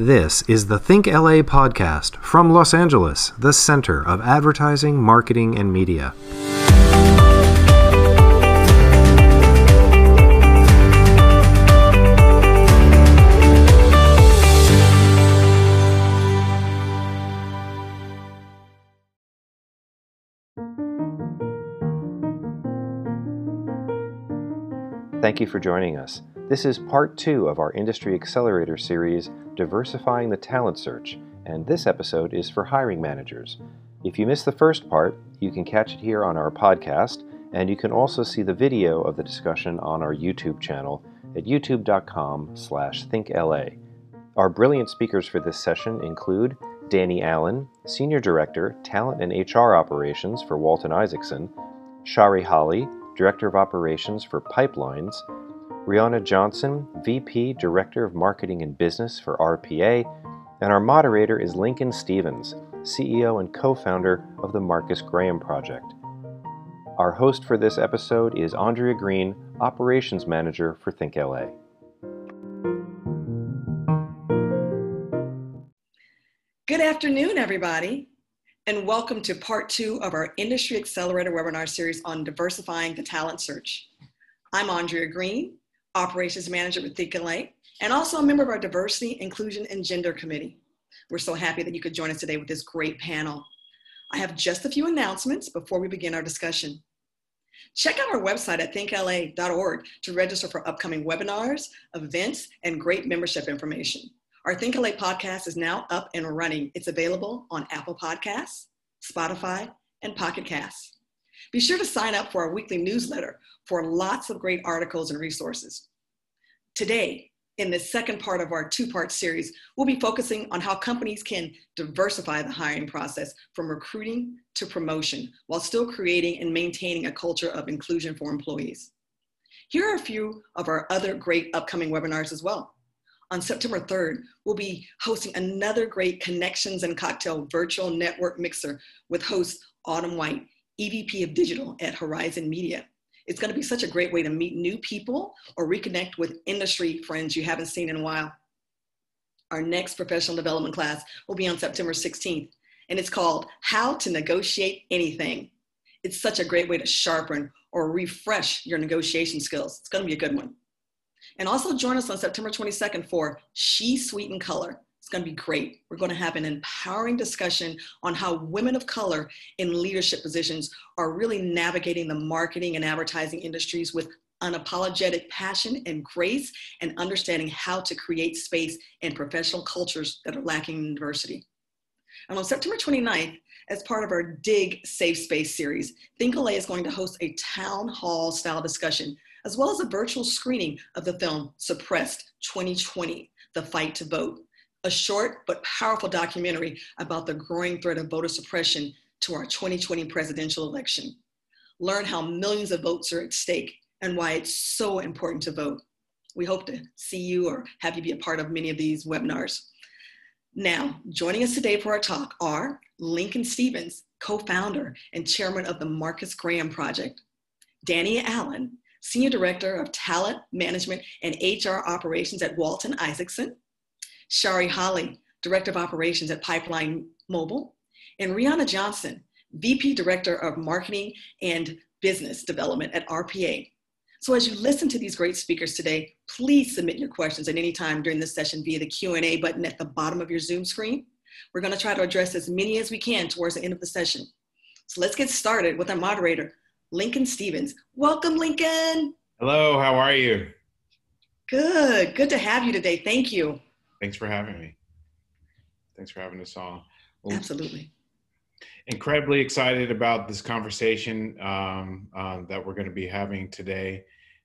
This is the Think LA podcast from Los Angeles, the center of advertising, marketing, and media. Thank you for joining us. This is part two of our Industry Accelerator series, Diversifying the Talent Search, and this episode is for hiring managers. If you missed the first part, you can catch it here on our podcast, and you can also see the video of the discussion on our YouTube channel at youtube.com slash thinkla. Our brilliant speakers for this session include Danny Allen, Senior Director, Talent and HR Operations for Walton Isaacson, Shari Holly, Director of Operations for Pipelines, Rihanna Johnson, VP, Director of Marketing and Business for RPA, and our moderator is Lincoln Stephens, CEO and co founder of the Marcus Graham Project. Our host for this episode is Andrea Green, Operations Manager for Think LA. Good afternoon, everybody, and welcome to part two of our Industry Accelerator webinar series on diversifying the talent search. I'm Andrea Green, Operations Manager with Think LA, and also a member of our Diversity, Inclusion, and Gender Committee. We're so happy that you could join us today with this great panel. I have just a few announcements before we begin our discussion. Check out our website at thinkla.org to register for upcoming webinars, events, and great membership information. Our Think LA podcast is now up and running. It's available on Apple Podcasts, Spotify, and Pocket Casts. Be sure to sign up for our weekly newsletter for lots of great articles and resources. Today, in this second part of our two part series, we'll be focusing on how companies can diversify the hiring process from recruiting to promotion while still creating and maintaining a culture of inclusion for employees. Here are a few of our other great upcoming webinars as well. On September 3rd, we'll be hosting another great Connections and Cocktail virtual network mixer with host Autumn White, EVP of Digital at Horizon Media. It's going to be such a great way to meet new people or reconnect with industry friends you haven't seen in a while. Our next professional development class will be on September 16th, and it's called How to Negotiate Anything. It's such a great way to sharpen or refresh your negotiation skills. It's going to be a good one. And also join us on September 22nd for She Sweeten Color. It's going to be great. We're going to have an empowering discussion on how women of color in leadership positions are really navigating the marketing and advertising industries with unapologetic passion and grace and understanding how to create space in professional cultures that are lacking in diversity. And on September 29th, as part of our Dig Safe Space series, Think LA is going to host a town hall style discussion, as well as a virtual screening of the film Suppressed 2020 The Fight to Vote a short but powerful documentary about the growing threat of voter suppression to our 2020 presidential election. Learn how millions of votes are at stake and why it's so important to vote. We hope to see you or have you be a part of many of these webinars. Now, joining us today for our talk are Lincoln Stephens, co-founder and chairman of the Marcus Graham Project, Danny Allen, senior director of talent management and HR operations at Walton Isaacson, Shari Holly, Director of Operations at Pipeline Mobile, and Rihanna Johnson, VP Director of Marketing and Business Development at RPA. So as you listen to these great speakers today, please submit your questions at any time during this session via the Q&A button at the bottom of your Zoom screen. We're gonna try to address as many as we can towards the end of the session. So let's get started with our moderator, Lincoln Stephens. Welcome, Lincoln. Hello, how are you? Good, good to have you today. Thank you. Thanks for having me. Thanks for having us on. Well, Absolutely. Incredibly excited about this conversation um, uh, that we're going to be having today,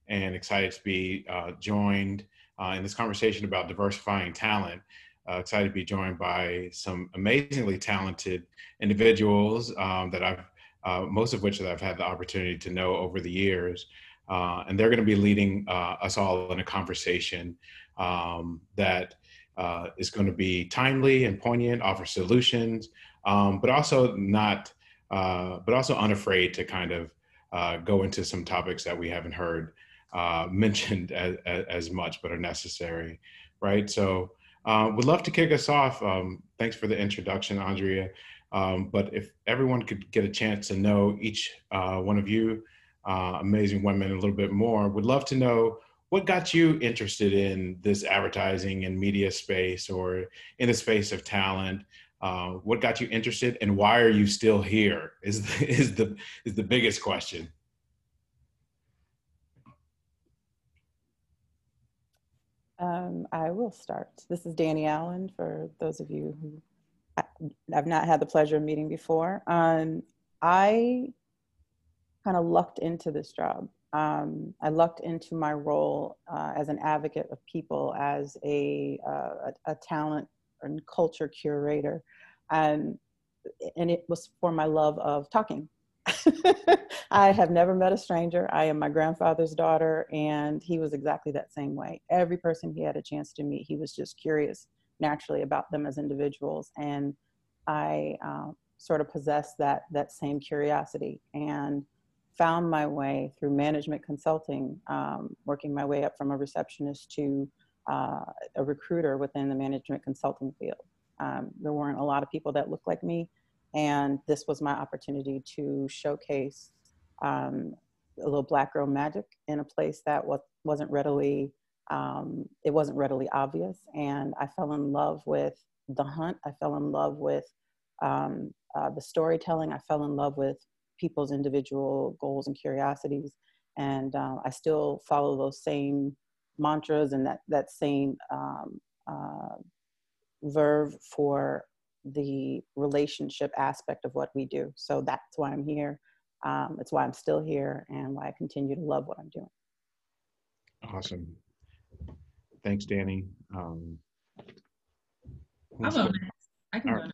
and excited to be uh, joined uh, in this conversation about diversifying talent. Uh, excited to be joined by some amazingly talented individuals um, that I've, uh, most of which that I've had the opportunity to know over the years. Uh, and they're going to be leading us all in a conversation um, that uh, is going to be timely and poignant, offer solutions, um, but also not, uh, but also unafraid to kind of uh, go into some topics that we haven't heard uh, mentioned as, as, much, but are necessary, right? So Uh, would love to kick us off. Um, thanks for the introduction, Andrea. Um, but if everyone could get a chance to know each uh, one of you, amazing women, a little bit more, would love to know what got you interested in this advertising and media space or in the space of talent. Uh, what got you interested, and why are you still here? Is the, is the is the biggest question. Um, I will start. This is Danny Allen for those of you who I've not had the pleasure of meeting before. Um, I kind of lucked into this job. Um, I lucked into my role uh, as an advocate of people, as a, uh, a, talent and culture curator. and it was for my love of talking. I have never met a stranger. I am my grandfather's daughter, and he was exactly that same way. Every person he had a chance to meet, he was just curious naturally about them as individuals. And I uh, sort of possessed that, that same curiosity and found my way through management consulting, um, working my way up from a receptionist to uh, a recruiter within the management consulting field. Um, there weren't a lot of people that looked like me and this was my opportunity to showcase um, a little black girl magic in a place that was, wasn't readily um, it wasn't readily obvious and i fell in love with the hunt i fell in love with um, uh, the storytelling i fell in love with people's individual goals and curiosities and uh, i still follow those same mantras and that that same um, uh, verve for the relationship aspect of what we do. So that's why I'm here. Um, it's why I'm still here and why I continue to love what I'm doing. Awesome. Thanks, Danny. Um, Hello. I can go.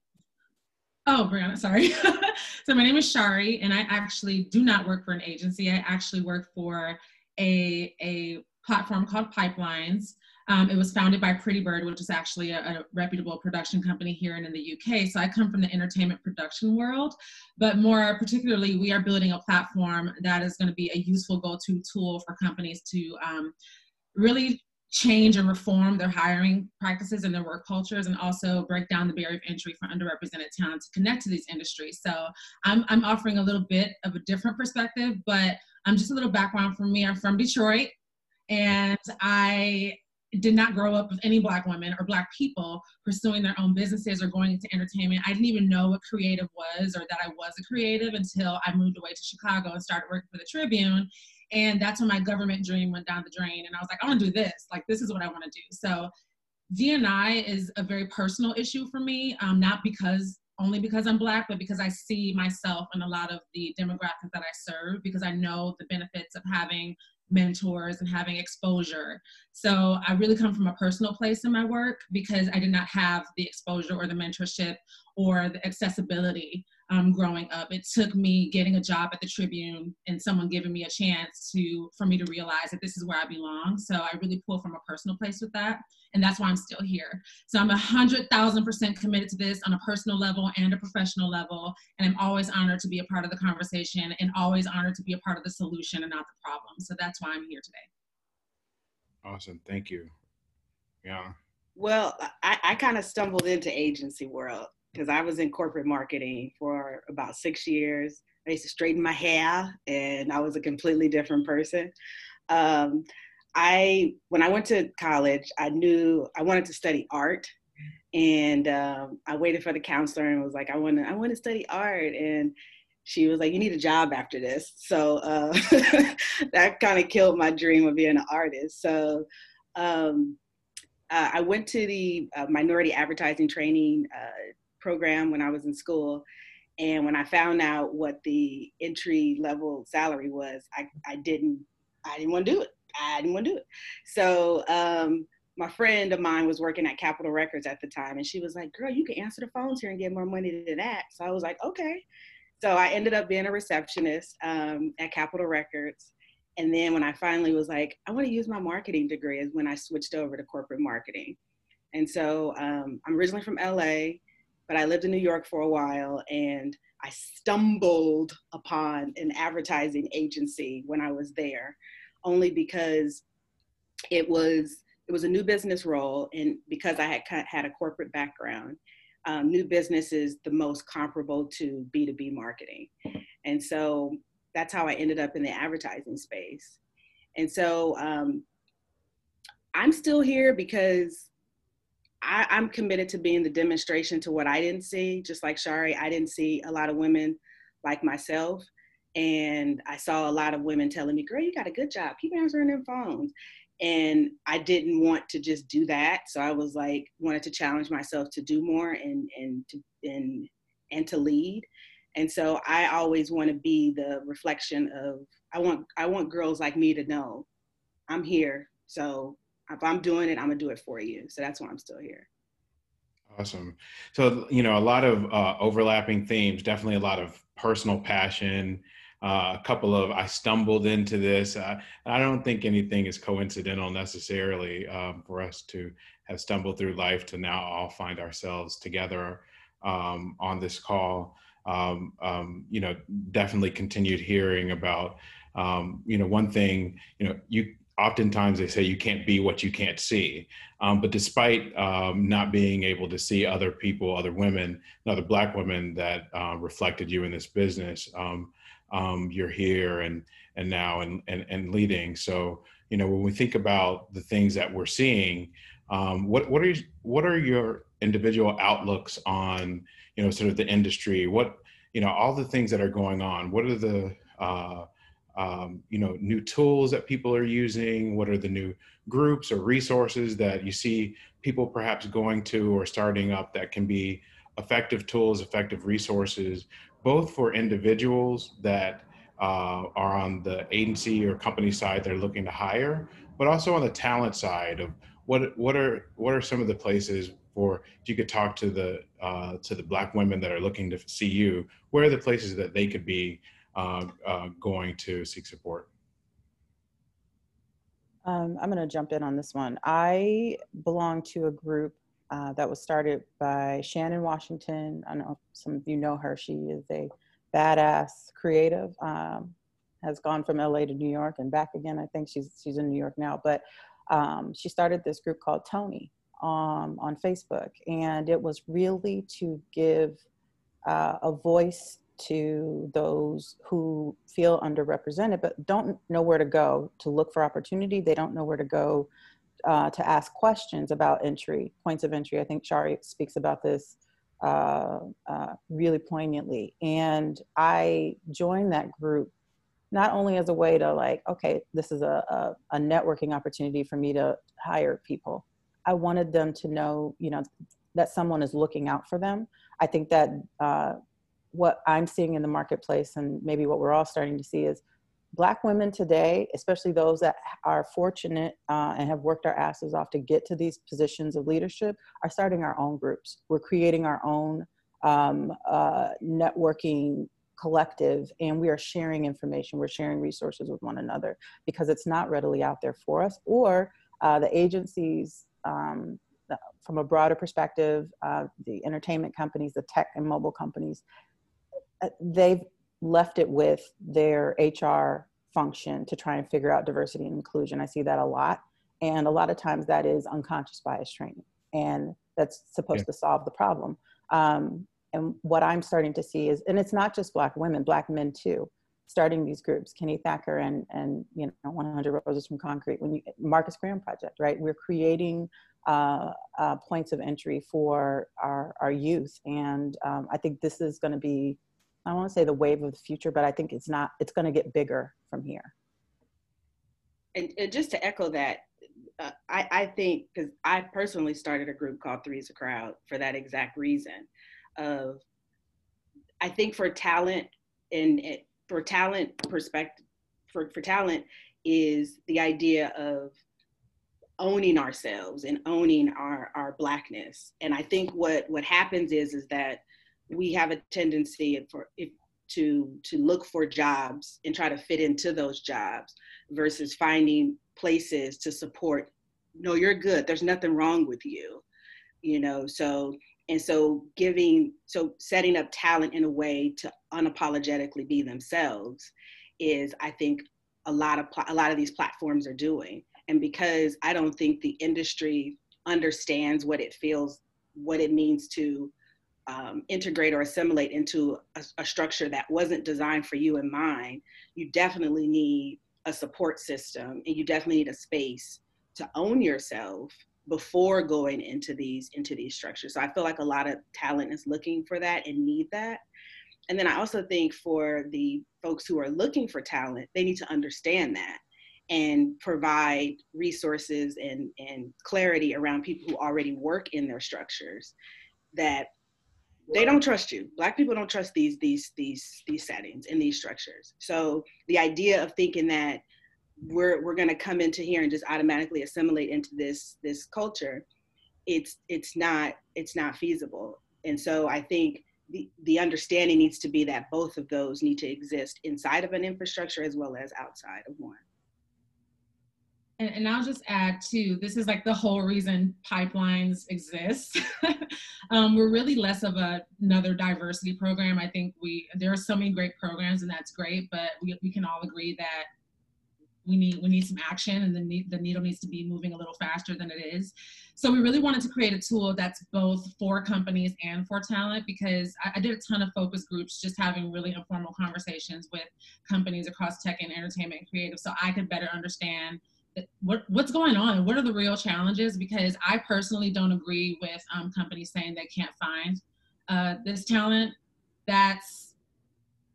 Oh, Brianna, sorry. so my name is Shari, and I actually do not work for an agency. I actually work for a, a platform called Pipelines. Um, it was founded by Prettybird, which is actually a, a, reputable production company here and in the UK. So I come from the entertainment production world, but more particularly, we are building a platform that is going to be a useful go-to tool for companies to um, really change and reform their hiring practices and their work cultures and also break down the barrier of entry for underrepresented talent to connect to these industries. So I'm, I'm offering a little bit of a different perspective, but I'm um, just a little background from me. I'm from Detroit and I did not grow up with any black women or black people pursuing their own businesses or going into entertainment. I didn't even know what creative was or that I was a creative until I moved away to Chicago and started working for the Tribune. And that's when my government dream went down the drain. And I was like, I want to do this. Like, this is what I want to do. So, D&I is a very personal issue for me, um, not because only because I'm black, but because I see myself in a lot of the demographics that I serve, because I know the benefits of having mentors and having exposure. So I really come from a personal place in my work because I did not have the exposure or the mentorship or the accessibility um, growing up. It took me getting a job at the Tribune and someone giving me a chance to for me to realize that this is where I belong. So I really pull from a personal place with that, and that's why I'm still here. So I'm a hundred thousand percent committed to this on a personal level and a professional level, and I'm always honored to be a part of the conversation and always honored to be a part of the solution and not the problem. So that's why I'm here today. Awesome, thank you. Yeah. Well, I, I kind of stumbled into agency world because I was in corporate marketing for about six years. I used to straighten my hair, and I was a completely different person. Um, I when I went to college, I knew I wanted to study art, and um, I waited for the counselor and was like, "I want to, I want to study art," and she was like, "You need a job after this." So uh, that kind of killed my dream of being an artist. So um, uh, I went to the uh, minority advertising training uh, program when I was in school. And when I found out what the entry level salary was, I, I didn't I didn't want to do it. I didn't want to do it. So um, my friend of mine was working at Capitol Records at the time, and she was like, "Girl, you can answer the phones here and get more money than that." So I was like, "Okay." So I ended up being a receptionist um, at Capitol Records, and then when I finally was like, "I want to use my marketing degree," is when I switched over to corporate marketing. And so um, I'm originally from LA but I lived in New York for a while and I stumbled upon an advertising agency when I was there, only because it was it was a new business role, and because I had had a corporate background, um, new business is the most comparable to B2B marketing. And so that's how I ended up in the advertising space. And so um, I'm still here because I, am committed to being the demonstration to what I didn't see. Just like Shari, I didn't see a lot of women like myself. And I saw a lot of women telling me, girl, you got a good job. Keep answering them phones. And I didn't want to just do that. So I was like, wanted to challenge myself to do more and, and, to, and, and to lead. And so I always want to be the reflection of, I want, I want girls like me to know I'm here. So if I'm doing it, I'm gonna do it for you. So that's why I'm still here. Awesome. So you know, a lot of uh, overlapping themes. Definitely a lot of personal passion. Uh, a couple of I stumbled into this. Uh, I don't think anything is coincidental necessarily um, for us to have stumbled through life to now all find ourselves together um, on this call. Um, um you know, definitely continued hearing about. Um, you know, one thing. You know, you oftentimes they say you can't be what you can't see. Um, but despite um, not being able to see other people, other women, other Black women that uh, reflected you in this business, um, um, you're here and and now and, and and leading. So you know when we think about the things that we're seeing, um, what what are what are your individual outlooks on you know sort of the industry? What you know all the things that are going on. What are the uh, um, you know new tools that people are using what are the new groups or resources that you see people perhaps going to or starting up that can be effective tools effective resources both for individuals that uh, are on the agency or company side they're looking to hire but also on the talent side of what what are what are some of the places for if you could talk to the uh, to the black women that are looking to see you where are the places that they could be uh, uh, going to seek support? Um, I'm going to jump in on this one. I belong to a group uh, that was started by Shannon Washington. I know some of you know her. She is a badass creative. Um, has gone from LA to New York and back again. I think she's she's in New York now. But um, she started this group called Tony um, on Facebook, and it was really to give uh, a voice to those who feel underrepresented but don't know where to go to look for opportunity. They don't know where to go uh, to ask questions about entry, points of entry. I think Shari speaks about this uh, uh, really poignantly. And I joined that group not only as a way to like, okay, this is a, a, a networking opportunity for me to hire people. I wanted them to know, you know, that someone is looking out for them. I think that uh, what I'm seeing in the marketplace and maybe what we're all starting to see is black women today, especially those that are fortunate uh, and have worked our asses off to get to these positions of leadership, are starting our own groups. We're creating our own um, uh, networking collective and we are sharing information we're sharing resources with one another because it's not readily out there for us or uh, the agencies um, from a broader perspective uh, the entertainment companies the tech and mobile companies they've left it with their HR function to try and figure out diversity and inclusion. I see that a lot. And a lot of times that is unconscious bias training. And that's supposed yeah. to solve the problem. Um, and what I'm starting to see is, and it's not just Black women, Black men too, starting these groups. Kenny Thacker and, and you know, 100 Roses from Concrete, when you, Marcus Graham Project, right? We're creating uh, uh, points of entry for our, our youth. And um, I think this is going to be I want to say the wave of the future, but I think it's not, it's going to get bigger from here. And, and just to echo that, uh, I, I think, because I personally started a group called Three's a Crowd for that exact reason of, I think for talent and for talent perspective, for, for talent is the idea of owning ourselves and owning our, our blackness. And I think what, what happens is, is that we have a tendency for if, to to look for jobs and try to fit into those jobs versus finding places to support no you're good. There's nothing wrong with you you know? So and so giving so setting up talent in a way to unapologetically be themselves is i think a lot of a lot of these platforms are doing. And because I don't think the industry understands what it feels, what it means to um, integrate or assimilate into a, a structure that wasn't designed for you and mine, you definitely need a support system and you definitely need a space to own yourself before going into these into these structures. So I feel like a lot of talent is looking for that and need that. And then I also think for the folks who are looking for talent, they need to understand that and provide resources and, and clarity around people who already work in their structures that they don't trust you. Black people don't trust these these these these settings and these structures. So the idea of thinking that we're we're going to come into here and just automatically assimilate into this this culture it's it's not it's not feasible. And so i think the, the understanding needs to be that both of those need to exist inside of an infrastructure as well as outside of one and, and I'll just add too, this is like the whole reason pipelines exist. um, we're really less of a, another diversity program. I think we, there are so many great programs and that's great, but we, we can all agree that we need we need some action and the, the needle needs to be moving a little faster than it is so we really wanted to create a tool that's both for companies and for talent because I, I, did a ton of focus groups just having really informal conversations with companies across tech and entertainment and creative so i could better understand what what's going on what are the real challenges? Because i personally don't agree with um, companies saying they can't find uh, this talent. That's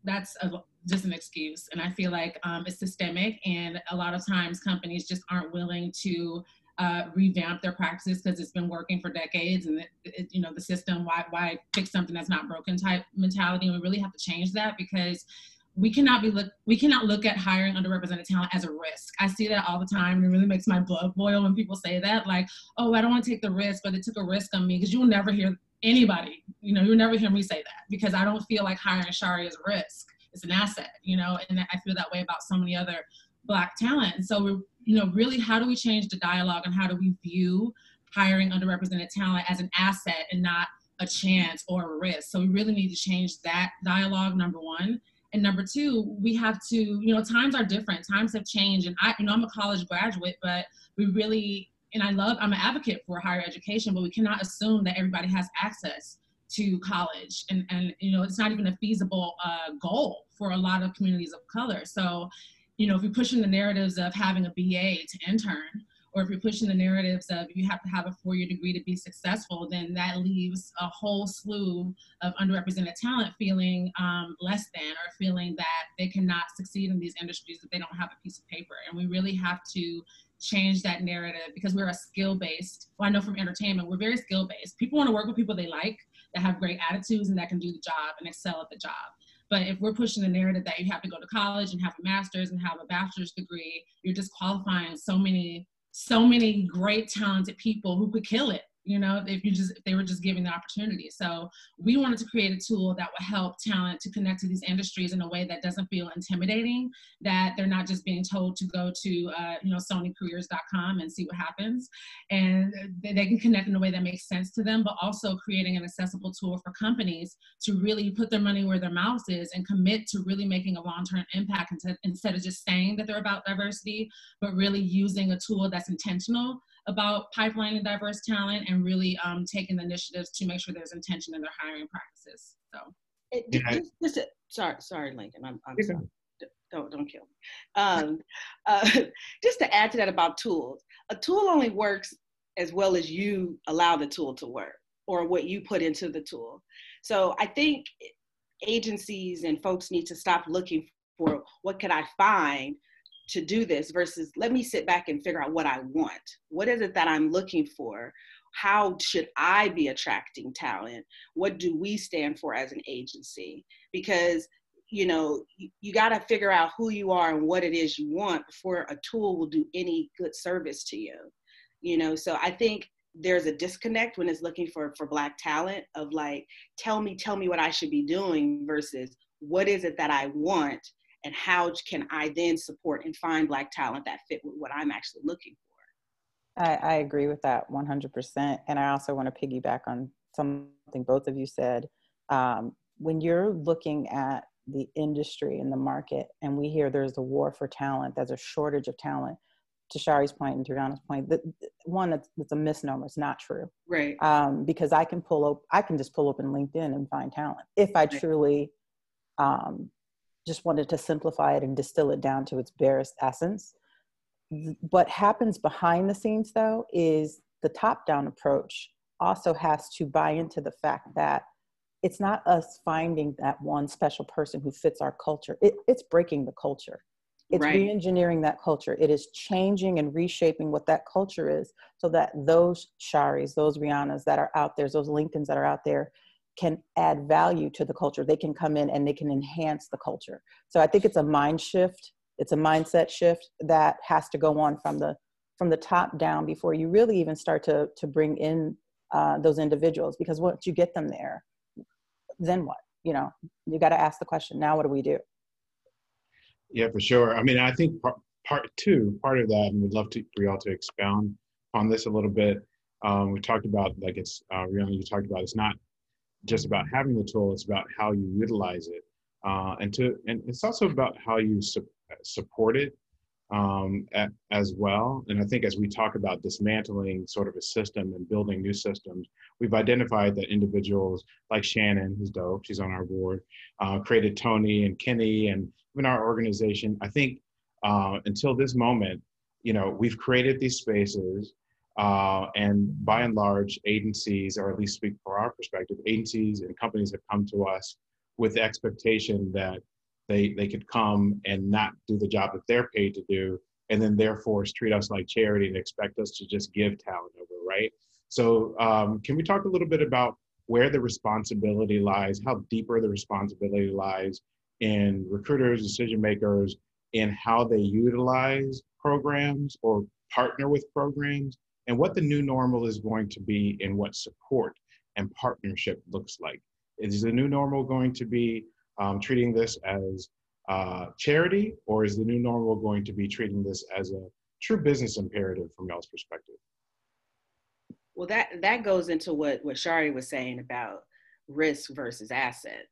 that's a, just an excuse. And i feel like um, it's systemic and a lot of times companies just aren't willing to uh, revamp their practices because it's been working for decades and it, it, you know the system why why fix something that's not broken type mentality? And we really have to change that because we cannot be look we cannot look at hiring underrepresented talent as a risk. I see that all the time and it really makes my blood boil when people say that. Like, oh, I don't want to take the risk, but it took a risk on me because you will never hear anybody, you know, you'll never hear me say that because I don't feel like hiring Shari is a risk. It's an asset, you know, and I feel that way about so many other black talent. And so we you know, really how do we change the dialogue and how do we view hiring underrepresented talent as an asset and not a chance or a risk? So we really need to change that dialogue, number one. And number two, we have to, you know, times are different. Times have changed. And I, you know, I'm a college graduate, but we really, and I love, I'm an advocate for higher education, but we cannot assume that everybody has access to college. And, and you know, it's not even a feasible uh, goal for a lot of communities of color. So, you know, if we push in the narratives of having a BA to intern, or if you're pushing the narratives of you have to have a four-year degree to be successful, then that leaves a whole slew of underrepresented talent feeling um, less than or feeling that they cannot succeed in these industries if they don't have a piece of paper. And we really have to change that narrative because we're a skill-based. Well, I know from entertainment, we're very skill-based. People want to work with people they like, that have great attitudes, and that can do the job and excel at the job. But if we're pushing the narrative that you have to go to college and have a master's and have a bachelor's degree, you're disqualifying so many so many great talented people who could kill it you know if you just if they were just given the opportunity. So we wanted to create a tool that would help talent to connect to these industries in a way that doesn't feel intimidating that they're not just being told to go to uh, you know sonycareers.com and see what happens. And they can connect in a way that makes sense to them but also creating an accessible tool for companies to really put their money where their mouth is and commit to really making a long-term impact instead of just saying that they're about diversity but really using a tool that's intentional about pipelining diverse talent and really um, taking the initiatives to make sure there's intention in their hiring practices. So, it, just, just a, sorry, sorry, Lincoln. I'm, I'm sorry. Don't don't kill me. Um, uh, just to add to that about tools, a tool only works as well as you allow the tool to work or what you put into the tool. So I think agencies and folks need to stop looking for what can I find to do this versus let me sit back and figure out what I want. What is it that I'm looking for? How should I be attracting talent? What do we stand for as an agency? Because you know you, you got to figure out who you are and what it is you want before a tool will do any good service to you you know so i think there's a disconnect when it's looking for for black talent of like tell me tell me what i should be doing versus what is it that i want and how can I then support and find Black talent that fit with what I'm actually looking for? I, I agree with that 100%. And I also want to piggyback on something both of you said. Um, when you're looking at the industry and the market, and we hear there's a war for talent, there's a shortage of talent, to Shari's point and Triana's point, that one that's, that's a misnomer. It's not true. Right. Um, because I can pull up, I can just pull open LinkedIn and find talent if I truly um, just wanted to simplify it and distill it down to its barest essence. What happens behind the scenes, though, is the top-down approach also has to buy into the fact that it's not us finding that one special person who fits our culture. It, it's breaking the culture it's right. re-engineering that culture it is changing and reshaping what that culture is so that those sharis those rihannas that are out there those lincolns that are out there can add value to the culture. They can come in and they can enhance the culture. So i think it's a mind shift. It's a mindset shift that has to go on from the from the top down before you really even start to to bring in uh, those individuals. Because once you get them there then what? You know you got to ask the question now what do we do? Yeah, for sure. I mean, I think part, part two, part of that, and we'd love to, for y'all to expound on this a little bit. Um, we talked about, like it's, uh, Rihanna, you talked about, it's not just about having the tool, it's about how you utilize it. Uh, and to, and it's also about how you su- support it um, at, as well. And I think as we talk about dismantling sort of a system and building new systems, we've identified that individuals like Shannon, who's dope, she's on our board, uh, created Tony and Kenny and even our organization. I think uh, until this moment, you know, we've created these spaces uh, and by and large, agencies, or at least speak for our perspective, agencies and companies have come to us with the expectation that they they could come and not do the job that they're paid to do and then therefore treat us like charity and expect us to just give talent over right? So um, can we talk a little bit about where the responsibility lies how deeper the responsibility lies in recruiters decision makers in how they utilize programs or partner with programs and what the new normal is going to be and what support and partnership looks like is the new normal going to be um, treating this as uh, charity, or is the new normal going to be treating this as a true business imperative from y'all's perspective? Well, that that goes into what what Shari was saying about risk versus asset.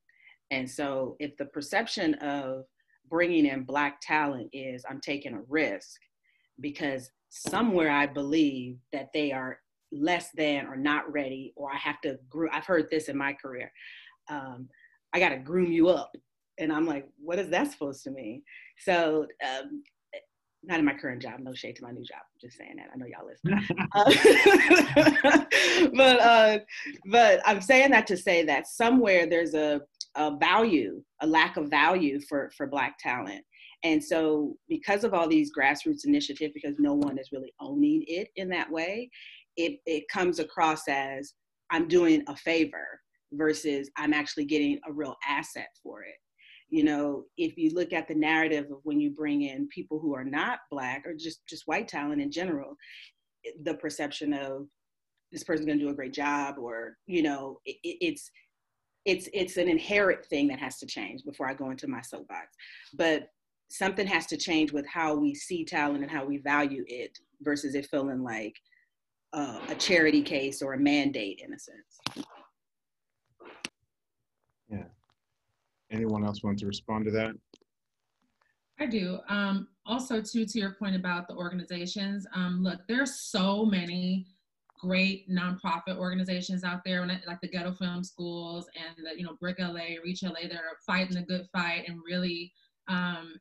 And so, if the perception of bringing in Black talent is I'm taking a risk because somewhere I believe that they are less than or not ready, or I have to. Groom. I've heard this in my career. Um, I got to groom you up. And I'm like, what is that supposed to mean? So, um, not in my current job, no shade to my new job. I'm just saying that. I know y'all listen. uh, but uh, but I'm saying that to say that somewhere there's a, a value, a lack of value for for Black talent. And so, because of all these grassroots initiatives, because no one is really owning it in that way, it, it comes across as I'm doing a favor versus I'm actually getting a real asset for it. You know, if you look at the narrative of when you bring in people who are not black or just just white talent in general, the perception of this person's going to do a great job or you know it, it's it's it's an inherent thing that has to change before I go into my soapbox. But something has to change with how we see talent and how we value it versus it feeling like uh, a charity case or a mandate in a sense. Yeah. Anyone else want to respond to that? I do. Um, also, too, to your point about the organizations, um, look, there's so many great nonprofit organizations out there, like the Ghetto Film Schools and the, you know, Brick LA, Reach LA, They're fighting the good fight and really um,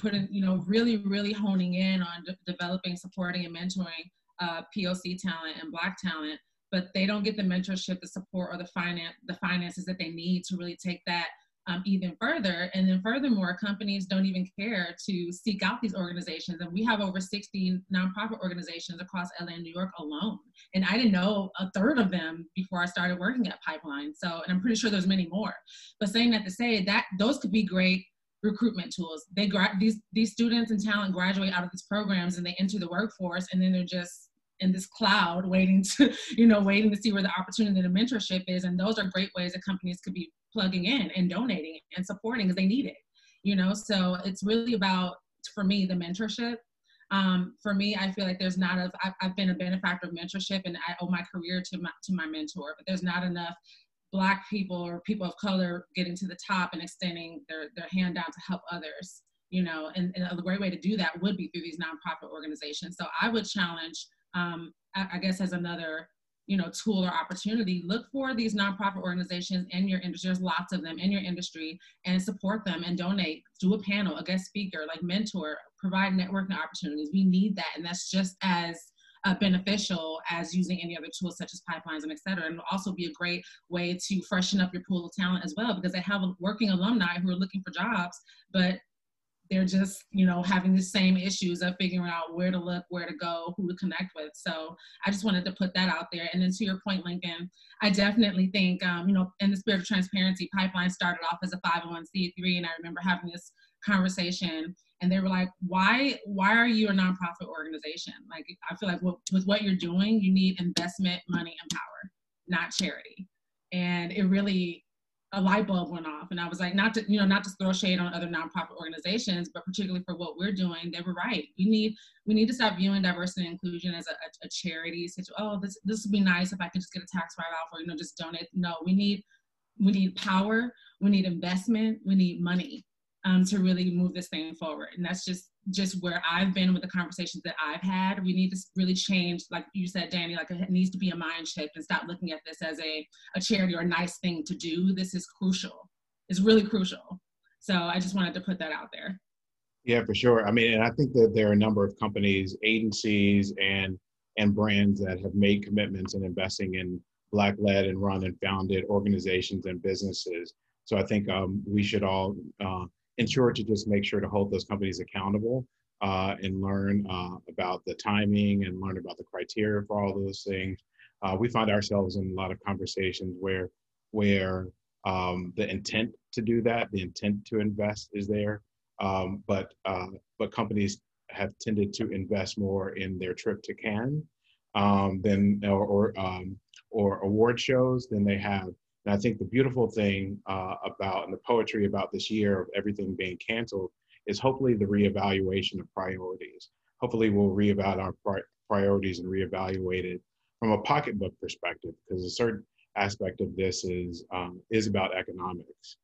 putting, you know, really, really honing in on de- developing, supporting, and mentoring uh, POC talent and Black talent but they don't get the mentorship, the support, or the finance the finances that they need to really take that um, even further. And then furthermore, companies don't even care to seek out these organizations. And we have over 60 nonprofit organizations across LA and New York alone. And I didn't know a third of them before I started working at Pipeline. So, and I'm pretty sure there's many more. But saying that to say that those could be great recruitment tools. They gra- these these students and talent graduate out of these programs and they enter the workforce and then they're just in this cloud waiting to you know waiting to see where the opportunity and mentorship is. And those are great ways that companies could be plugging in and donating and supporting because they need it you know? So it's really about for me the mentorship. Um, for me i feel like there's not a I've, I've been a benefactor of mentorship and i owe my career to my to my mentor but there's not enough black people or people of color getting to the top and extending their, their hand down to help others you know, and, and a great way to do that would be through these nonprofit organizations. So I would challenge, um, I, I guess, as another you know tool or opportunity look for these nonprofit organizations in your industry. There's lots of them in your industry and support them and donate. Do a panel a guest speaker like mentor provide networking opportunities. We need that and that's just as uh, beneficial as using any other tools such as pipelines and et cetera. And also be a great way to freshen up your pool of talent as well because they have working alumni who are looking for jobs, but they're just you know having the same issues of figuring out where to look where to go who to connect with so i just wanted to put that out there and then to your point lincoln i definitely think um, you know in the spirit of transparency pipeline started off as a 501c3 and i remember having this conversation and they were like why why are you a nonprofit organization? Like i feel like with what you're doing you need investment money and power not charity. And it really a light bulb went off and i was like not to you know not to throw shade on other nonprofit organizations but particularly for what we're doing they were right. We need we need to stop viewing diversity and inclusion as a, a, a charity such oh this this would be nice if i could just get a tax write-off or you know just donate. No we need we need power we need investment we need money um, to really move this thing forward and that's just just where I've been with the conversations that I've had. We need to really change, like you said, Danny, like it needs to be a mind shift and stop looking at this as a, a charity or a nice thing to do. This is crucial. It's really crucial. So I just wanted to put that out there. Yeah, for sure. I mean, and I think that there are a number of companies, agencies, and and brands that have made commitments in investing in Black-led and run and founded organizations and businesses. So I think um, we should all uh, ensure to just make sure to hold those companies accountable uh, and learn uh, about the timing and learn about the criteria for all those things. Uh, we find ourselves in a lot of conversations where where um, the intent to do that, the intent to invest is there, um, but uh, but companies have tended to invest more in their trip to Cannes um, than or or, um, or award shows than they have and I think the beautiful thing uh, about and the poetry about this year of everything being canceled is hopefully the reevaluation of priorities. Hopefully, we'll reevaluate our pri- priorities and reevaluate it from a pocketbook perspective, because a certain aspect of this is um, is about economics,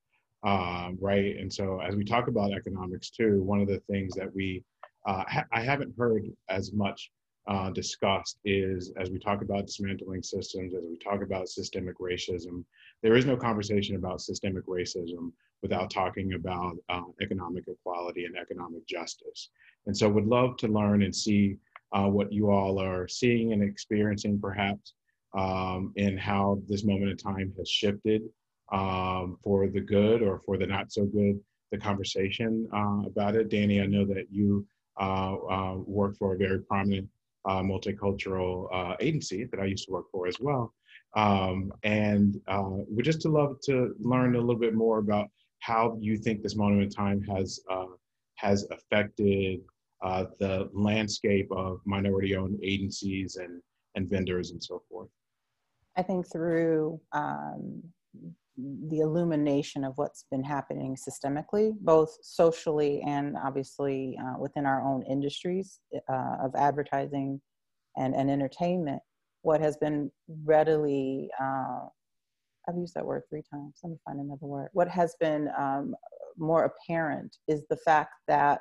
um, right? And so, as we talk about economics too, one of the things that we uh, ha- I haven't heard as much uh, discussed is as we talk about dismantling systems, as we talk about systemic racism, there is no conversation about systemic racism without talking about uh, economic equality and economic justice. And so would love to learn and see uh, what you all are seeing and experiencing perhaps um, and how this moment in time has shifted um, for the good or for the not so good, the conversation uh, about it. Danny, I know that you uh, uh, work for a very prominent uh, multicultural uh, agency that I used to work for as well. Um, and uh, we'd just to love to learn a little bit more about how you think this moment in time has uh, has affected uh, the landscape of minority-owned agencies and and vendors and so forth. I think through um, the illumination of what's been happening systemically, both socially and obviously uh, within our own industries uh, of advertising and, and entertainment, what has been readily, uh, I've used that word three times, let me find another word. What has been um, more apparent is the fact that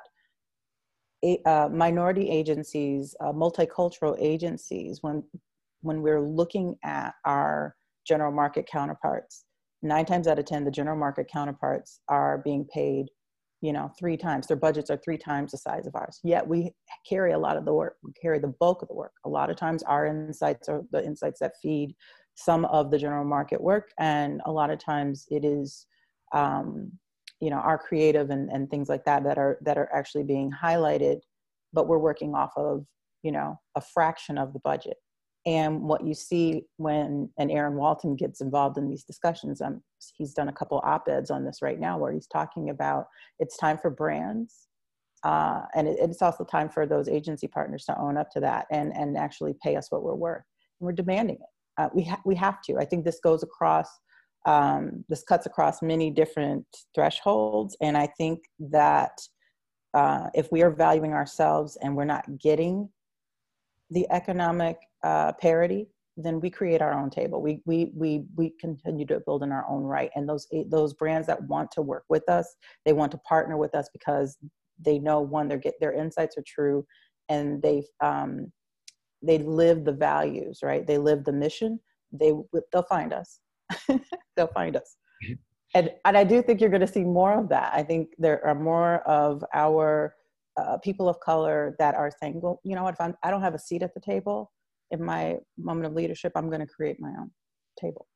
a, uh, minority agencies, uh, multicultural agencies, when, when we're looking at our general market counterparts, nine times out of 10, the general market counterparts are being paid, you know, three times. Their budgets are three times the size of ours. Yet we carry a lot of the work, we carry the bulk of the work. A lot of times our insights are the insights that feed some of the general market work. And a lot of times it is, um, you know, our creative and, and things like that that are that are actually being highlighted, but we're working off of, you know, a fraction of the budget. And what you see when and Aaron Walton gets involved in these discussions, um, he's done a couple op-eds on this right now, where he's talking about it's time for brands, uh, and it, it's also time for those agency partners to own up to that and and actually pay us what we're worth. And we're demanding it. Uh, we ha- we have to. I think this goes across. Um, this cuts across many different thresholds, and I think that uh, if we are valuing ourselves and we're not getting the economic uh, parity, then we create our own table. We we we we continue to build in our own right. And those those brands that want to work with us, they want to partner with us because they know one their get their insights are true and they um, they live the values right they live the mission they they'll find us they'll find us mm-hmm. and and i do think you're going to see more of that i think there are more of our uh, people of color that are saying well you know what if I'm, i don't have a seat at the table in my moment of leadership i'm going to create my own table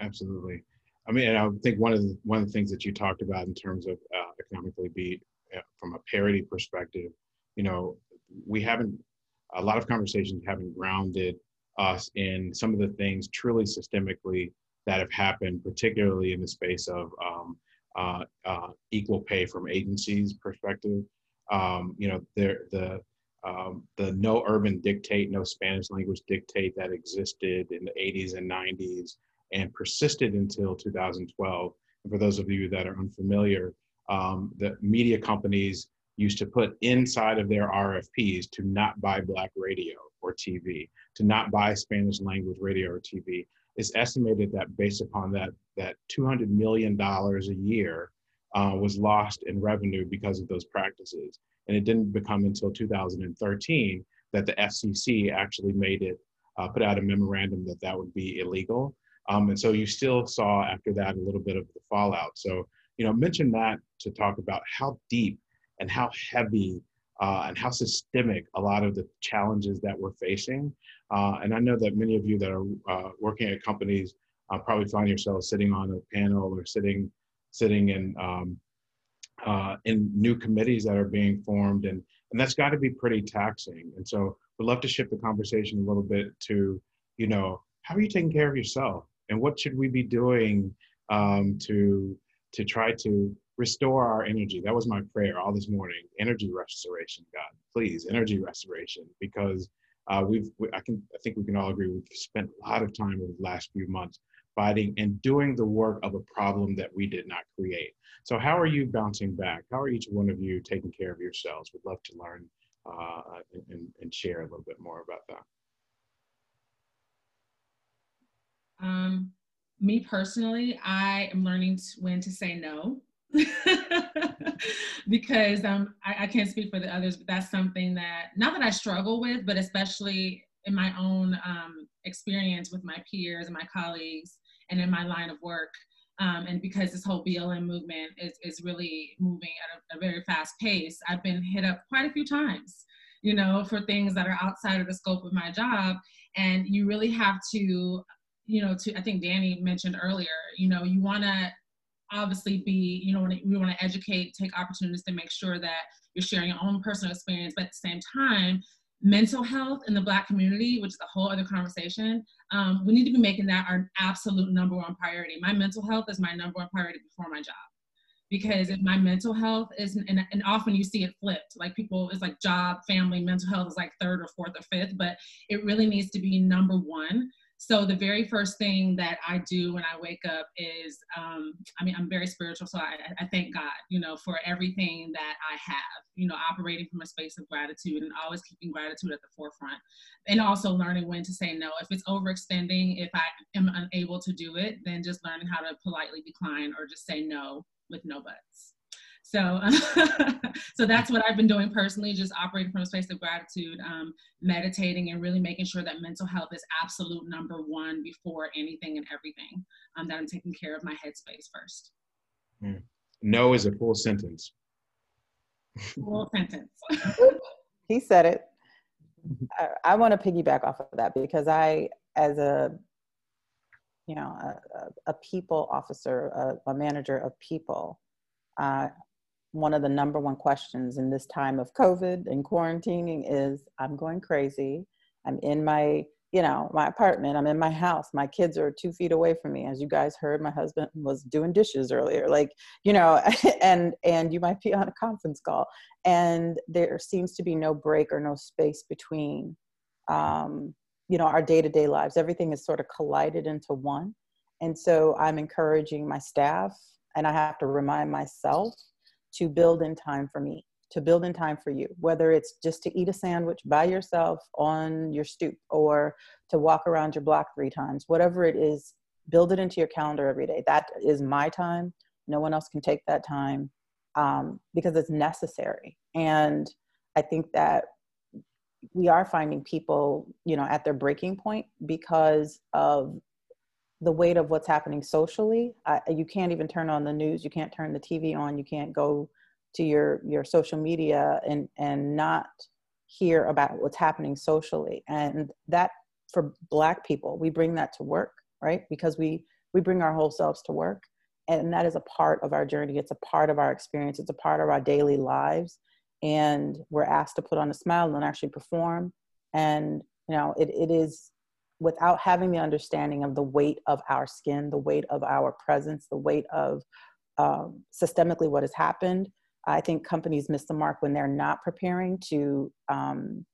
absolutely i mean i think one of the one of the things that you talked about in terms of uh, economically beat uh, from a parity perspective you know we haven't a lot of conversations haven't grounded us in some of the things truly systemically that have happened, particularly in the space of um, uh, uh, equal pay from agencies perspective. Um, you know, there the um, the no urban dictate, no Spanish language dictate that existed in the 80s and 90s and persisted until 2012. And for those of you that are unfamiliar, um, the media companies used to put inside of their RFPs to not buy Black radio or TV, to not buy Spanish language radio or TV. It's estimated that based upon that, that $200 million a year uh, was lost in revenue because of those practices. And it didn't become until 2013 that the FCC actually made it, uh, put out a memorandum that that would be illegal. Um, and so you still saw after that a little bit of the fallout. So, you know, mention that to talk about how deep and how heavy uh, and how systemic a lot of the challenges that we're facing. Uh, and I know that many of you that are uh, working at companies uh, probably find yourselves sitting on a panel or sitting sitting in um, uh, in new committees that are being formed, and and that's got to be pretty taxing. And so we'd love to shift the conversation a little bit to, you know, how are you taking care of yourself, and what should we be doing um, to to try to restore our energy. That was my prayer all this morning. Energy restoration, God, please, energy restoration, because uh, we've, we, I can, I think we can all agree we've spent a lot of time over the last few months fighting and doing the work of a problem that we did not create. So, how are you bouncing back? How are each one of you taking care of yourselves? We'd love to learn uh, and, and share a little bit more about that. Um, me personally, I am learning when to say no. because um, I, I, can't speak for the others, but that's something that not that I struggle with, but especially in my own um, experience with my peers and my colleagues, and in my line of work. Um, and because this whole BLM movement is, is really moving at a, a very fast pace, I've been hit up quite a few times, you know, for things that are outside of the scope of my job. And you really have to, you know, to I think Danny mentioned earlier, you know, you want to obviously be, you know, we want to educate, take opportunities to make sure that you're sharing your own personal experience, but at the same time, mental health in the Black community, which is a whole other conversation, um, we need to be making that our absolute number one priority. My mental health is my number one priority before my job. Because if my mental health is, and, and often you see it flipped, like people, it's like job, family, mental health is like third or fourth or fifth, but it really needs to be number one so the very first thing that I do when I wake up is, um, I mean, I'm very spiritual, so I, I, thank God, you know, for everything that I have, you know, operating from a space of gratitude and always keeping gratitude at the forefront, and also learning when to say no. If it's overextending, if I am unable to do it, then just learning how to politely decline or just say no with no buts. So, so that's what I've been doing personally, just operating from a space of gratitude, um, meditating, and really making sure that mental health is absolute number one before anything and everything. Um, that I'm taking care of my headspace first. Mm. No is a full sentence. Full sentence. he said it. I, I want to piggyback off of that because I, as a you know, a, a people officer, a, a, manager of people, uh, one of the number one questions in this time of COVID and quarantining is I'm going crazy. I'm in my, you know, my apartment. I'm in my house. My kids are two feet away from me. As you guys heard, my husband was doing dishes earlier. Like, you know, and and you might be on a conference call, and there seems to be no break or no space between, um, you know, our day to day lives. Everything is sort of collided into one, and so I'm encouraging my staff, and I have to remind myself to build in time for me, to build in time for you, whether it's just to eat a sandwich by yourself on your stoop or to walk around your block three times, whatever it is, build it into your calendar every day. That is my time. No one else can take that time. um, because it's necessary. And I think that we are finding people, you know, at their breaking point because of the weight of what's happening socially. I, you can't even turn on the news. You can't turn the TV on. You can't go to your your social media and and not hear about what's happening socially. And that for Black people, we bring that to work, right? Because we we bring our whole selves to work, and that is a part of our journey. It's a part of our experience. It's a part of our daily lives and we're asked to put on a smile and actually perform and you know it, it is without having the understanding of the weight of our skin the weight of our presence the weight of um, systemically what has happened i think companies miss the mark when they're not preparing to um,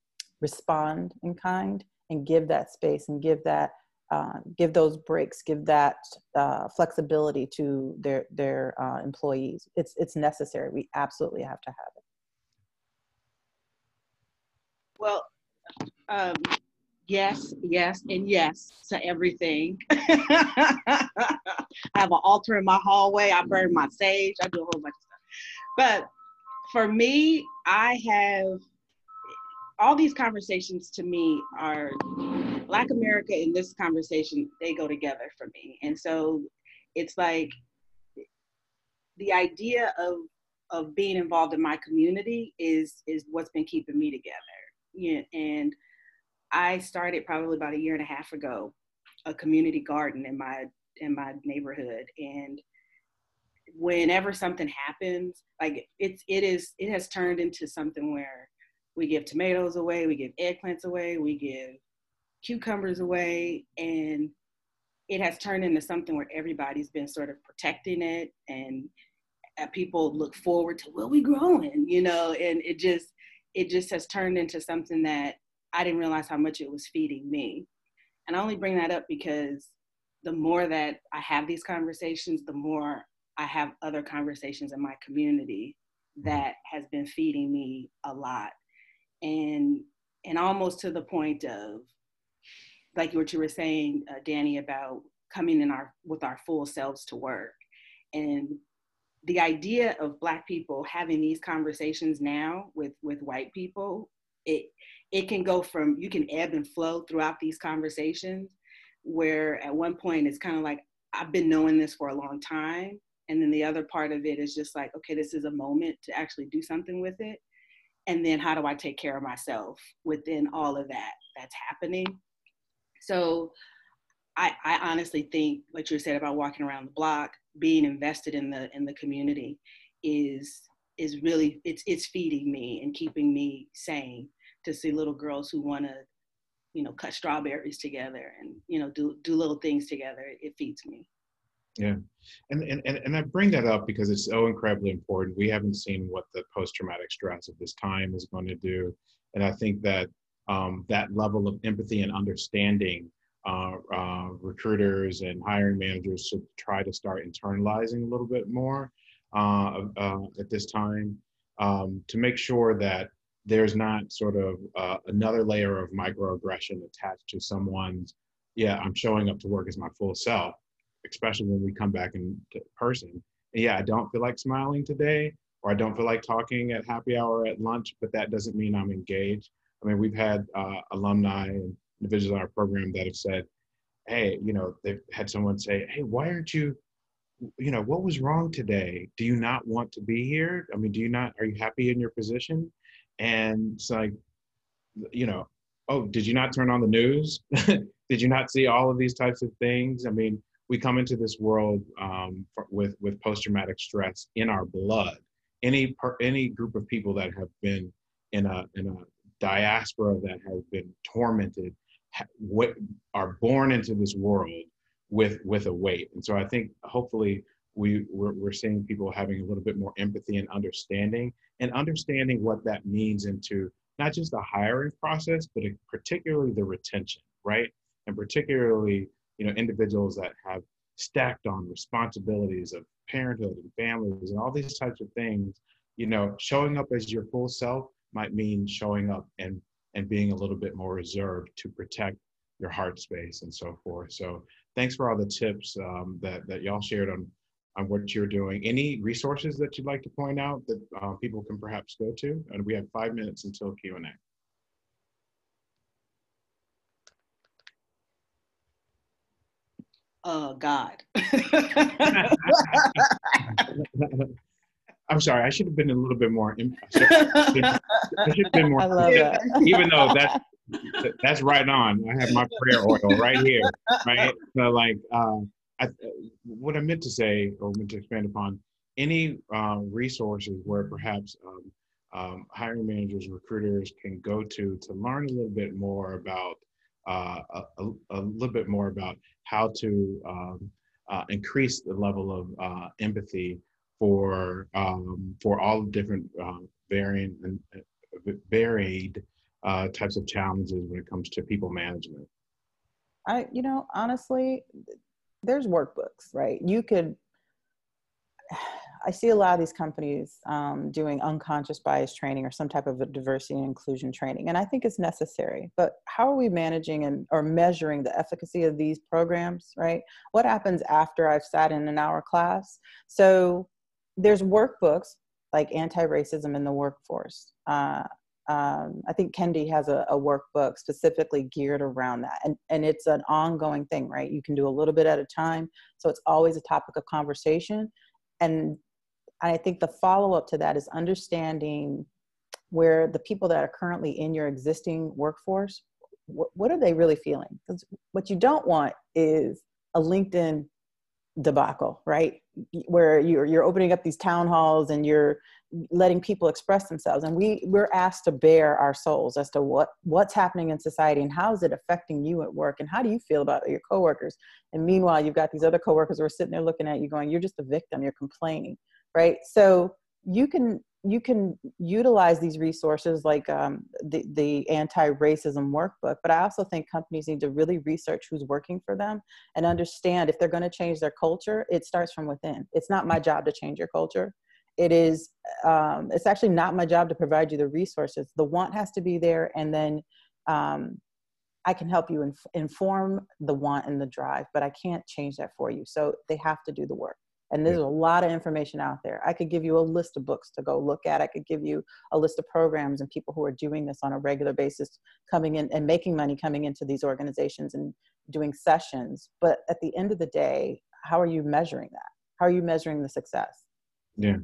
respond in kind and give that space and give that uh, give those breaks, give that uh, flexibility to their their uh, employees. It's it's necessary. We absolutely have to have it. Well, um, yes, yes, and yes to everything. I have an altar in my hallway. I burn my sage. I do a whole bunch of stuff. But for me, I have all these conversations to me are Black America in this conversation, they go together for me. And so it's like the idea of of being involved in my community is is what's been keeping me together yeah, and I started probably about a year and a half ago a community garden in my in my neighborhood. And whenever something happens like it's it is it has turned into something where we give tomatoes away we give eggplants away we give cucumbers away. And it has turned into something where everybody's been sort of protecting it. And uh, people look forward to what we growing you know? And it just it just has turned into something that I didn't realize how much it was feeding me. And I only bring that up because the more that I have these conversations, the more I have other conversations in my community that has been feeding me a lot. And and almost to the point of like what you were saying, uh, Danny, about coming in our with our full selves to work. And the idea of black people having these conversations now with with white people it it can go from you can ebb and flow throughout these conversations where at one point it's kind of like i've been knowing this for a long time. And then the other part of it is just like okay this is a moment to actually do something with it. And then how do i take care of myself within all of that that's happening? So I, I honestly think what you said about walking around the block, being invested in the in the community, is is really it's it's feeding me and keeping me sane to see little girls who want to, you know, cut strawberries together and you know do do little things together. It feeds me. Yeah, and and and I bring that up because it's so incredibly important. We haven't seen what the post traumatic stress of this time is going to do, and I think that um, that level of empathy and understanding uh, uh, recruiters and hiring managers should try to start internalizing a little bit more uh, uh at this time um, to make sure that there's not sort of uh, another layer of microaggression attached to someone's, yeah, I'm showing up to work as my full self, especially when we come back in person. And yeah, I don't feel like smiling today, or I don't feel like talking at happy hour at lunch, but that doesn't mean I'm engaged. I mean, we've had uh, alumni and individuals in our program that have said, hey, you know, they've had someone say, hey, why aren't you, you know, what was wrong today? Do you not want to be here? I mean, do you not, are you happy in your position? And it's like, you know, oh, did you not turn on the news? did you not see all of these types of things? I mean, we come into this world um, with with post traumatic stress in our blood. Any per, any group of people that have been in a in a diaspora that has been tormented what are born into this world with with a weight and so i think hopefully we we're, we're seeing people having a little bit more empathy and understanding and understanding what that means into not just the hiring process but particularly the retention right and particularly you know individuals that have stacked on responsibilities of parenthood and families and all these types of things you know showing up as your full self might mean showing up and and being a little bit more reserved to protect your heart space and so forth. So thanks for all the tips um, that, that y'all shared on on what you're doing. Any resources that you'd like to point out that uh, people can perhaps go to? And we have five minutes until Q&A. Oh God. I'm sorry. I should have been a little bit more. I should have been more. I love that. Even though that's that's right on. I have my prayer oil right here. Right. So like, uh, I, what I meant to say or meant to expand upon any uh, resources where perhaps um, um, hiring managers, and recruiters can go to to learn a little bit more about uh, a, a, little bit more about how to um, uh, increase the level of uh, empathy for um, for all different uh, varying and uh, varied uh, types of challenges when it comes to people management. I, you know, honestly, there's workbooks, right? You could I see a lot of these companies um, doing unconscious bias training or some type of a diversity and inclusion training, and I think it's necessary. But how are we managing and or measuring the efficacy of these programs? Right? What happens after I've sat in an hour class? So there's workbooks like anti-racism in the workforce. Uh, um, I think Kendi has a, a, workbook specifically geared around that. And, and it's an ongoing thing, right? You can do a little bit at a time. So it's always a topic of conversation. And I think the follow up to that is understanding where the people that are currently in your existing workforce, what, what are they really feeling? Because what you don't want is a LinkedIn debacle, right? Where you're you're opening up these town halls and you're letting people express themselves, and we we're asked to bare our souls as to what what's happening in society and how is it affecting you at work, and how do you feel about your coworkers? And meanwhile, you've got these other coworkers who are sitting there looking at you, going, "You're just a victim. You're complaining." right so you can you can utilize these resources like um, the, the anti-racism workbook but i also think companies need to really research who's working for them and understand if they're going to change their culture it starts from within. It's not my job to change your culture. It is um, it's actually not my job to provide you the resources. The want has to be there and then um, i can help you inf- inform the want and the drive but i can't change that for you. So they have to do the work and there's a lot of information out there. I could give you a list of books to go look at. I could give you a list of programs and people who are doing this on a regular basis, coming in and making money coming into these organizations and doing sessions. But at the end of the day, how are you measuring that? How are you measuring the success? Yeah.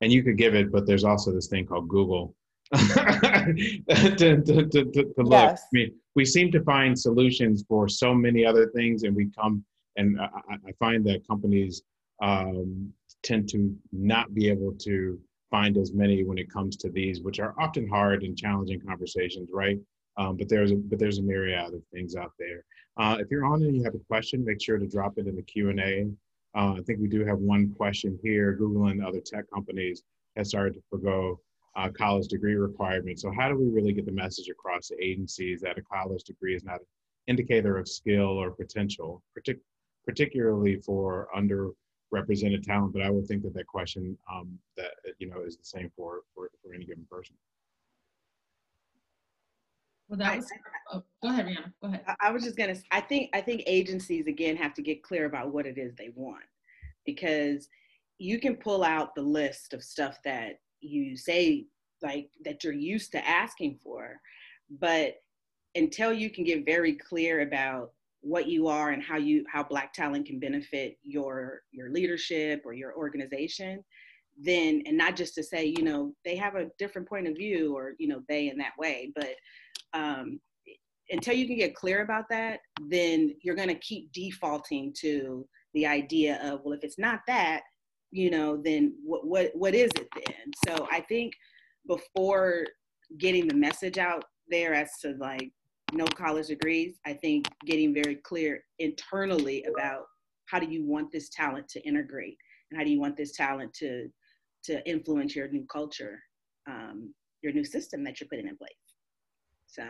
And you could give it, but there's also this thing called Google. to, to, to, to, look. Yes. I mean, we seem to find solutions for so many other things, and we come and I, I find that companies um, tend to not be able to find as many when it comes to these, which are often hard and challenging conversations, right? Um, but there's a but there's a myriad of things out there. Uh, if you're on and you have a question, make sure to drop it in the Q and A. Uh, I think we do have one question here. Google and other tech companies have started to forego uh, college degree requirements. So how do we really get the message across to agencies that a college degree is not an indicator of skill or potential, partic- particularly for under represented talent, but I would think that that question um, that you know is the same for for, for any given person. Well, that was. Oh, go ahead, Rihanna. Go ahead. I was just gonna. I think I think agencies again have to get clear about what it is they want, because you can pull out the list of stuff that you say like that you're used to asking for, but until you can get very clear about what you are and how you how black talent can benefit your your leadership or your organization then and not just to say you know they have a different point of view or you know they in that way but um, until you can get clear about that then you're going to keep defaulting to the idea of well if it's not that you know then what what what is it then? So i think before getting the message out there as to like no college degrees. I think getting very clear internally about how do you want this talent to integrate and how do you want this talent to to influence your new culture, um, your new system that you're putting in place. So.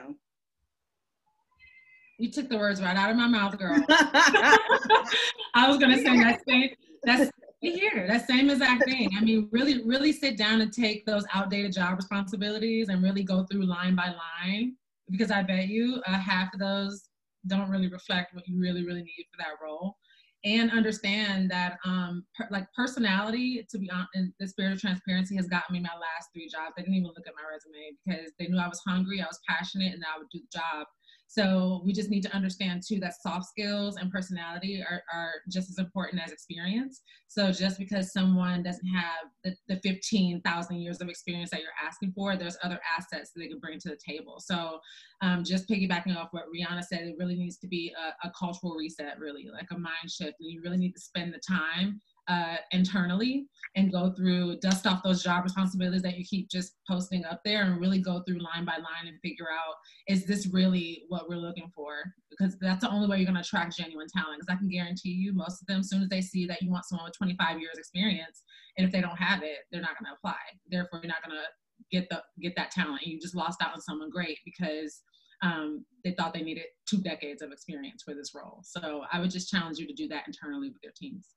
You took the words right out of my mouth, girl. I was gonna say that same. That's here. That same exact thing. I mean, really, really sit down and take those outdated job responsibilities and really go through line by line because I bet you uh, half of those don't really reflect what you really, really need for that role. and understand that um per, like personality to be honest the spirit of transparency has gotten me my last three jobs they didn't even look at my resume because they knew i was hungry i was passionate and i would do the job so we just need to understand too that soft skills and personality are, are just as important as experience. So just because someone doesn't have the, the 15,000 years of experience that you're asking for, there's other assets that they can bring to the table. So um, just piggybacking off what Rihanna said, it really needs to be a, a cultural reset, really like a mind shift. And you really need to spend the time uh, internally and go through, dust off those job responsibilities that you keep just posting up there and really go through line by line and figure out, is this really what we're looking for? Because that's the only way you're gonna attract genuine talent. Because I can guarantee you, most of them, as soon as they see that you want someone with 25 years experience, and if they don't have it, they're not gonna apply. Therefore, you're not gonna get the get that talent. And you just lost out on someone great because um, they thought they needed two decades of experience for this role. So I would just challenge you to do that internally with your teams.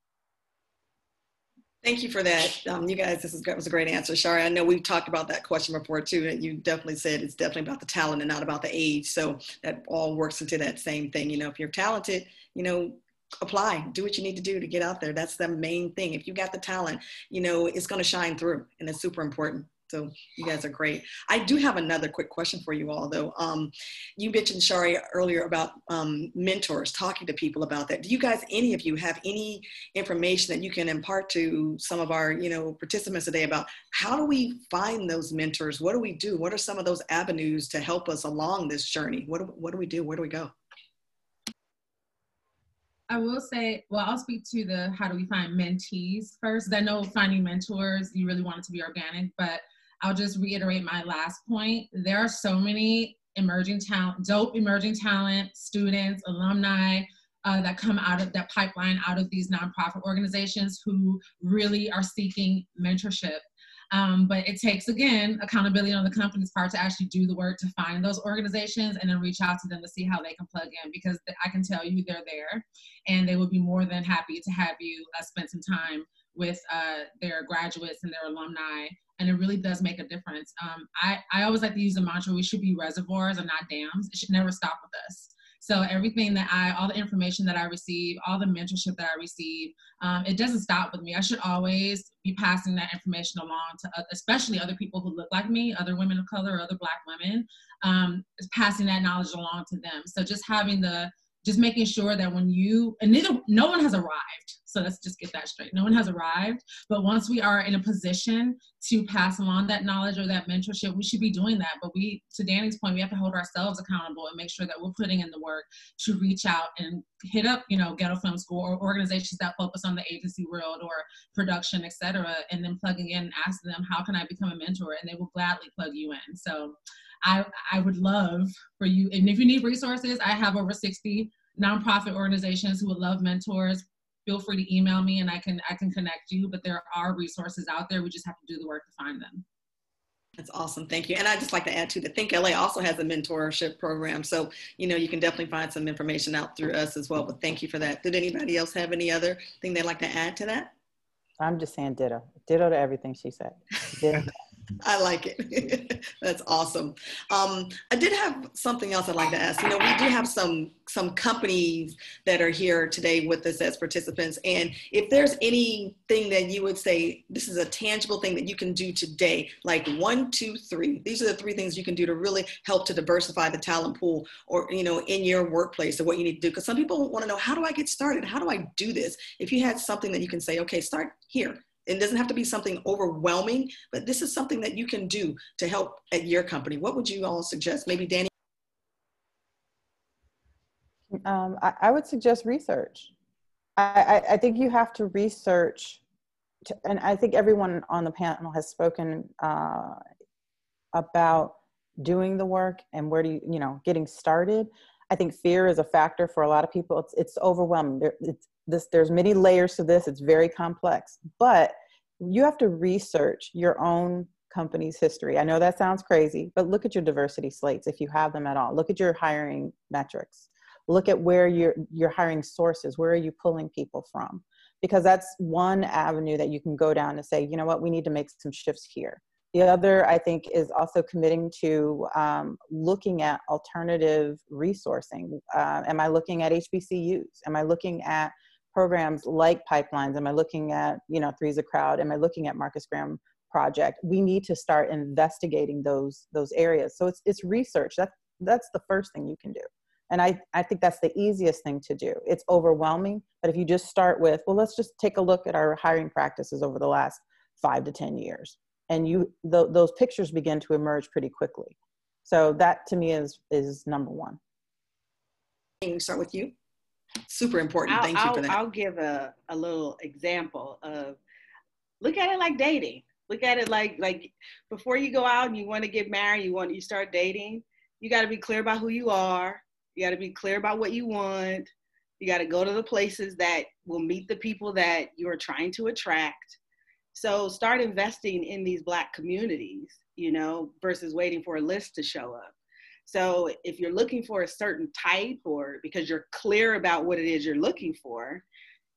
Thank you for that. Um, you guys, this is, was a great answer, Shari. I know we've talked about that question before too, and you definitely said it's definitely about the talent and not about the age. So that all works into that same thing. You know, if you're talented, you know, apply, do what you need to do to get out there. That's the main thing. If you got the talent, you know, it's going to shine through, and it's super important. So you guys are great. I do have another quick question for you all though. Um, you mentioned Shari earlier about um, mentors, talking to people about that. Do you guys, any of you have any information that you can impart to some of our, you know, participants today about how do we find those mentors? What do we do? What are some of those avenues to help us along this journey? What do, what do we do? Where do we go? I will say, well, I'll speak to the how do we find mentees first. I know finding mentors, you really want it to be organic, but I'll just reiterate my last point. There are so many emerging talent, dope emerging talent, students, alumni uh, that come out of that pipeline, out of these nonprofit organizations who really are seeking mentorship. Um, but it takes, again, accountability on the company's part to actually do the work to find those organizations and then reach out to them to see how they can plug in because I can tell you they're there and they will be more than happy to have you uh, spend some time with uh, their graduates and their alumni and it really does make a difference. Um, I, I always like to use the mantra, we should be reservoirs and not dams. It should never stop with us. So everything that I, all the information that I receive, all the mentorship that I receive, um, it doesn't stop with me. I should always be passing that information along to, uh, especially other people who look like me, other women of color, other Black women, um, passing that knowledge along to them. So just having the, just making sure that when you, and neither, no one has arrived so let's just get that straight. No one has arrived, but once we are in a position to pass along that knowledge or that mentorship, we should be doing that. But we, to Danny's point, we have to hold ourselves accountable and make sure that we're putting in the work to reach out and hit up, you know, Ghetto Film School or organizations that focus on the agency world or production, etc., and then plugging in and asking them, how can I become a mentor? And they will gladly plug you in. So I, I would love for you, and if you need resources, I have over 60 nonprofit organizations who would love mentors feel free to email me and I can I can connect you. But there are resources out there. We just have to do the work to find them. That's awesome. Thank you. And I just like to add to the Think LA also has a mentorship program. So, you know, you can definitely find some information out through us as well. But thank you for that. Did anybody else have any other thing they'd like to add to that? I'm just saying ditto. Ditto to everything she said. I like it. That's awesome. Um, I did have something else I'd like to ask. You know, we do have some some companies that are here today with us as participants, and if there's anything that you would say this is a tangible thing that you can do today, like one, two, three. These are the three things you can do to really help to diversify the talent pool, or you know, in your workplace, or what you need to do. Because some people want to know how do I get started? How do I do this? If you had something that you can say, okay, start here it doesn't have to be something overwhelming, but this is something that you can do to help at your company. What would you all suggest? Maybe Danny? Um, I, I, would suggest research. I, I, I, think you have to research, to, and I think everyone on the panel has spoken uh, about doing the work and where do you, you know, getting started. I think fear is a factor for a lot of people. It's, it's overwhelming. It's, this there's many layers to this it's very complex but you have to research your own company's history. I know that sounds crazy but look at your diversity slates if you have them at all. Look at your hiring metrics. Look at where your your hiring sources where are you pulling people from? Because that's one avenue that you can go down to say you know what? We need to make some shifts here. The other, I think, is also committing to um, looking at alternative resourcing. Uh, am I looking at HBCUs? Am I looking at programs like pipelines? Am I looking at, you know, Three's a Crowd? Am I looking at Marcus Graham project? We need to start investigating those those areas. So it's it's research. That's that's the first thing you can do. And I, I think that's the easiest thing to do. It's overwhelming, but if you just start with, well, let's just take a look at our hiring practices over the last five to 10 years. And you, th- those pictures begin to emerge pretty quickly. So that to me is, is number one. Start with you. Super important. I'll, Thank you I'll, for that. I'll give a, a little example of look at it like dating. Look at it like like before you go out and you want to get married, you want you start dating, you got to be clear about who you are. You got to be clear about what you want. You got to go to the places that will meet the people that you are trying to attract. So start investing in these Black communities, you know, versus waiting for a list to show up. So if you're looking for a certain type or because you're clear about what it is you're looking for,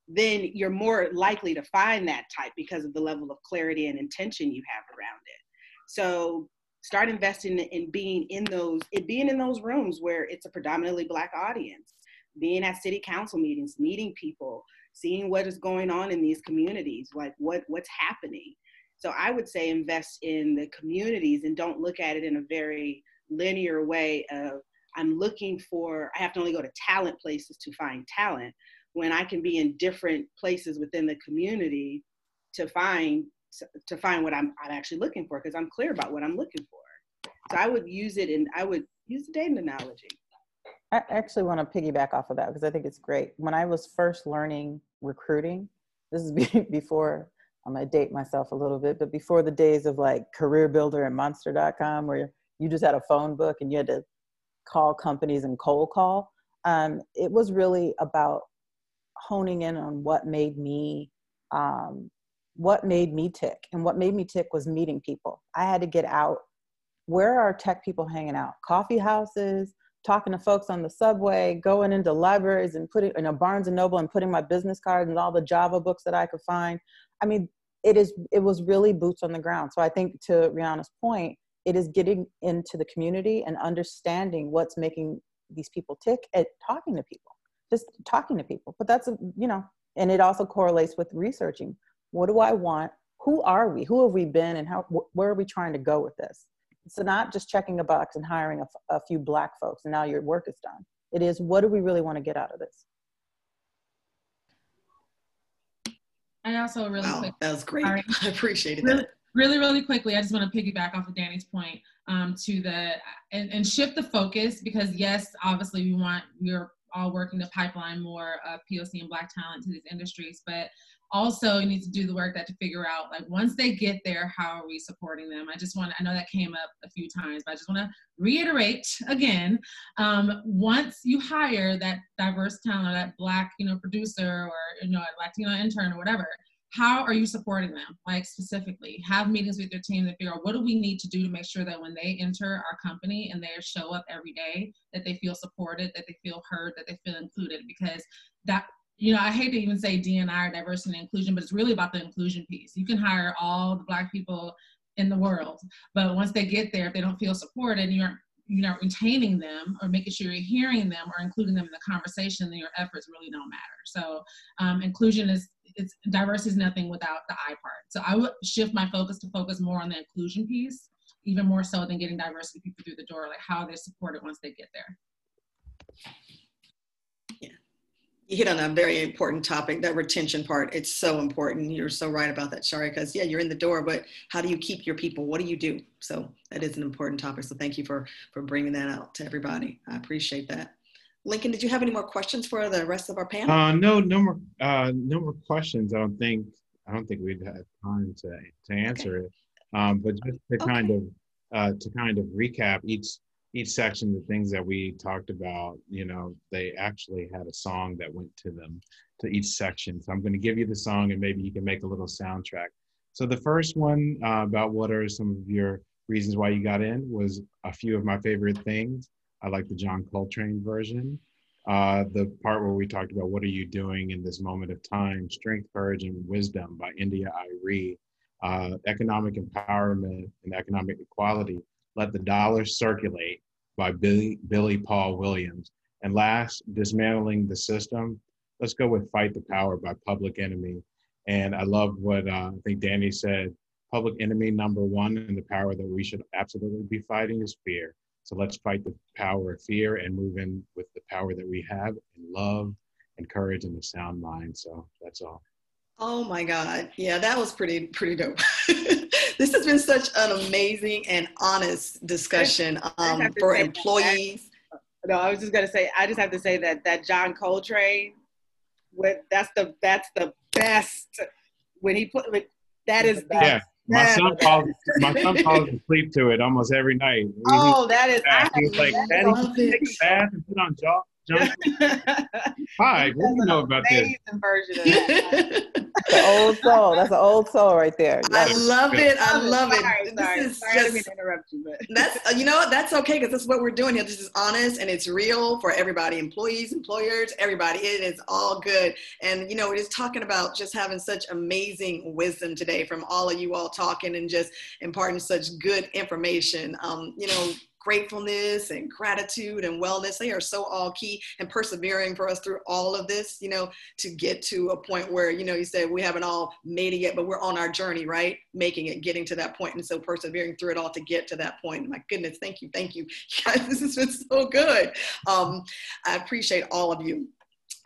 then you're more likely to find that type because of the level of clarity and intention you have around it. So start investing in being in those, it being in those rooms where it's a predominantly black audience, being at city council meetings, meeting people, seeing what is going on in these communities, like what what's happening. So I would say invest in the communities and don't look at it in a very linear way of I'm looking for I have to only go to talent places to find talent when I can be in different places within the community to find to find what I'm, I'm actually looking for because I'm clear about what I'm looking for. So I would use it and I would use the dating analogy. I actually want to piggyback off of that because I think it's great. When I was first learning recruiting, this is before I'm gonna date myself a little bit, but before the days of like CareerBuilder and Monster.com, where you just had a phone book and you had to call companies and cold call. Um, it was really about honing in on what made me um, what made me tick. And what made me tick was meeting people. I had to get out. Where are tech people hanging out? Coffee houses, talking to folks on the subway, going into libraries and putting in a Barnes and Noble and putting my business cards and all the Java books that I could find. I mean, it is it was really boots on the ground. So I think to Rihanna's point, it is getting into the community and understanding what's making these people tick at talking to people, just talking to people. But that's you know, and it also correlates with researching what do I want? Who are we? Who have we been? And how, wh- where are we trying to go with this? It's not just checking a box and hiring a, a few black folks and now your work is done. It is what do we really want to get out of this? I also really wow, quick, that was great. Sorry. I appreciated really, that. Really, really quickly, I just want to piggyback off of Danny's point um, to the and, and shift the focus because yes, obviously we want we're all working to pipeline more uh, POC and Black talent to these industries, but also you need to do the work that to figure out like once they get there how are we supporting them? I just want i know that came up a few times but i just want to reiterate again um, once you hire that diverse talent that black you know producer or you know a latino intern or whatever how are you supporting them like specifically have meetings with your team to figure out what do we need to do to make sure that when they enter our company and they show up every day that they feel supported that they feel heard that they feel included because that you know, I hate to even say D&I or diversity and inclusion, but it's really about the inclusion piece. You can hire all the black people in the world, but once they get there, if they don't feel supported, you aren't you know retaining them or making sure you're hearing them or including them in the conversation, then your efforts really don't matter. So um, inclusion is it's diversity is nothing without the I part. So I would shift my focus to focus more on the inclusion piece, even more so than getting diversity people through the door, like how they're supported once they get there. Yeah, you hit on a very important topic that retention part. It's so important. You're so right about that shari because yeah you're in the door but how do you keep your people? What do you do? So that is an important topic. So thank you for for bringing that out to everybody. I appreciate that lincoln did you have any more questions for the rest of our panel uh, no no more uh, no more questions i don't think i don't think we'd have time to to answer okay. it um, but just to okay. kind of uh, to kind of recap each each section, the things that we talked about, you know, they actually had a song that went to them to each section. So I'm going to give you the song and maybe you can make a little soundtrack. So the first one uh, about what are some of your reasons why you got in was a few of my favorite things. I like the John Coltrane version. Uh, the part where we talked about what are you doing in this moment of time, strength, courage, and wisdom by India.Arie, uh, economic empowerment and economic equality. Let the dollar circulate by Billy, Billy Paul Williams. And last, Dismantling the System let's go with "Fight the Power" by Public Enemy. And I love what uh, I think Danny said. Public enemy number one and the power that we should absolutely be fighting is fear. So let's fight the power of fear and move in with the power that we have in love and courage and a sound mind. So that's all. Oh my God. Yeah, that was pretty, pretty dope. this has been such an amazing and honest discussion um, for employees. That, no, I was just gonna say, I just have to say that that John Coltrane, with that's the that's the best when he put that is the yeah. My son falls. My son falls asleep to it almost every night. Oh, that is. He's like, Daddy, can you take a bath and put on jaw, Hi, what do you know about this? Version the old soul. That's an old soul right there. I love it. I love it. Sorry, sorry. This is sorry just, to interrupt you, but that's uh, you know what that's okay because that's what we're doing here. This is honest and it's real for everybody, employees, employers, everybody. It is all good. And you know, we're just talking about just having such amazing wisdom today from all of you all talking and just imparting such good information. Um, you know, gratefulness and gratitude and wellness. They are so all key and persevering for us through all of this you know to get to a point where you know you said we haven't all made it yet but we're on our journey right? Making it getting to that point and so persevering through it all to get to that point. My goodness thank you thank you. Guys this has been so good. Um, i appreciate all of you.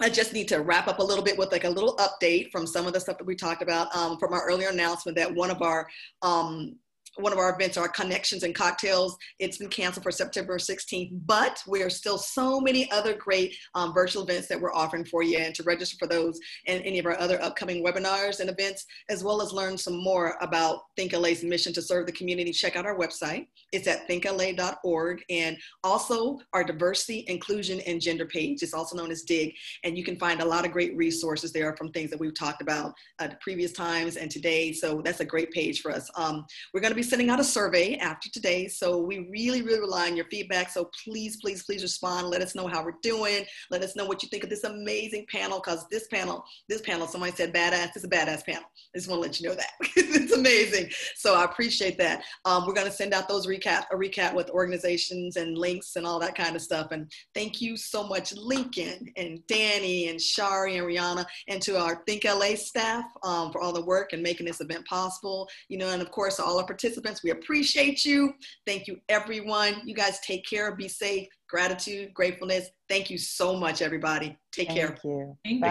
I just need to wrap up a little bit with like a little update from some of the stuff that we talked about um, from our earlier announcement that one of our um, one of our events, our connections and cocktails. It's been canceled for September 16th, but we are still so many other great um, virtual events that we're offering for you. And to register for those and any of our other upcoming webinars and events, as well as learn some more about Think LA's mission to serve the community, check out our website. It's at thinkla.org and also our diversity, inclusion, and gender page. It's also known as DIG. And you can find a lot of great resources there from things that we've talked about at previous times and today. So that's a great page for us. Um, we're going to be sending out a survey after today. So we really, really rely on your feedback. So please, please, please respond. Let us know how we're doing. Let us know what you think of this amazing panel because this panel, this panel, somebody said badass, it's a badass panel. I just want to let you know that. it's amazing. So I appreciate that. Um, we're going to send out those recap, a recap with organizations and links and all that kind of stuff. And thank you so much, Lincoln and Danny and Shari and Rihanna, and to our Think LA staff um, for all the work and making this event possible. You know, and of course, all our participants participants. We appreciate you. Thank you, everyone. You guys take care, be safe, gratitude, gratefulness. Thank you so much, everybody. Take Thank care. You. Thank Bye.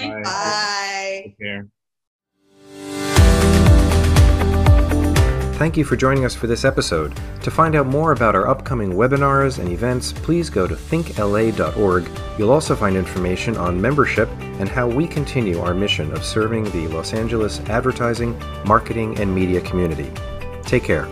you. Bye. Bye. Bye. Take care. Thank you for joining us for this episode. To find out more about our upcoming webinars and events, please go to thinkla.org. You'll also find information on membership and how we continue our mission of serving the Los Angeles advertising, marketing, and media community. Take care.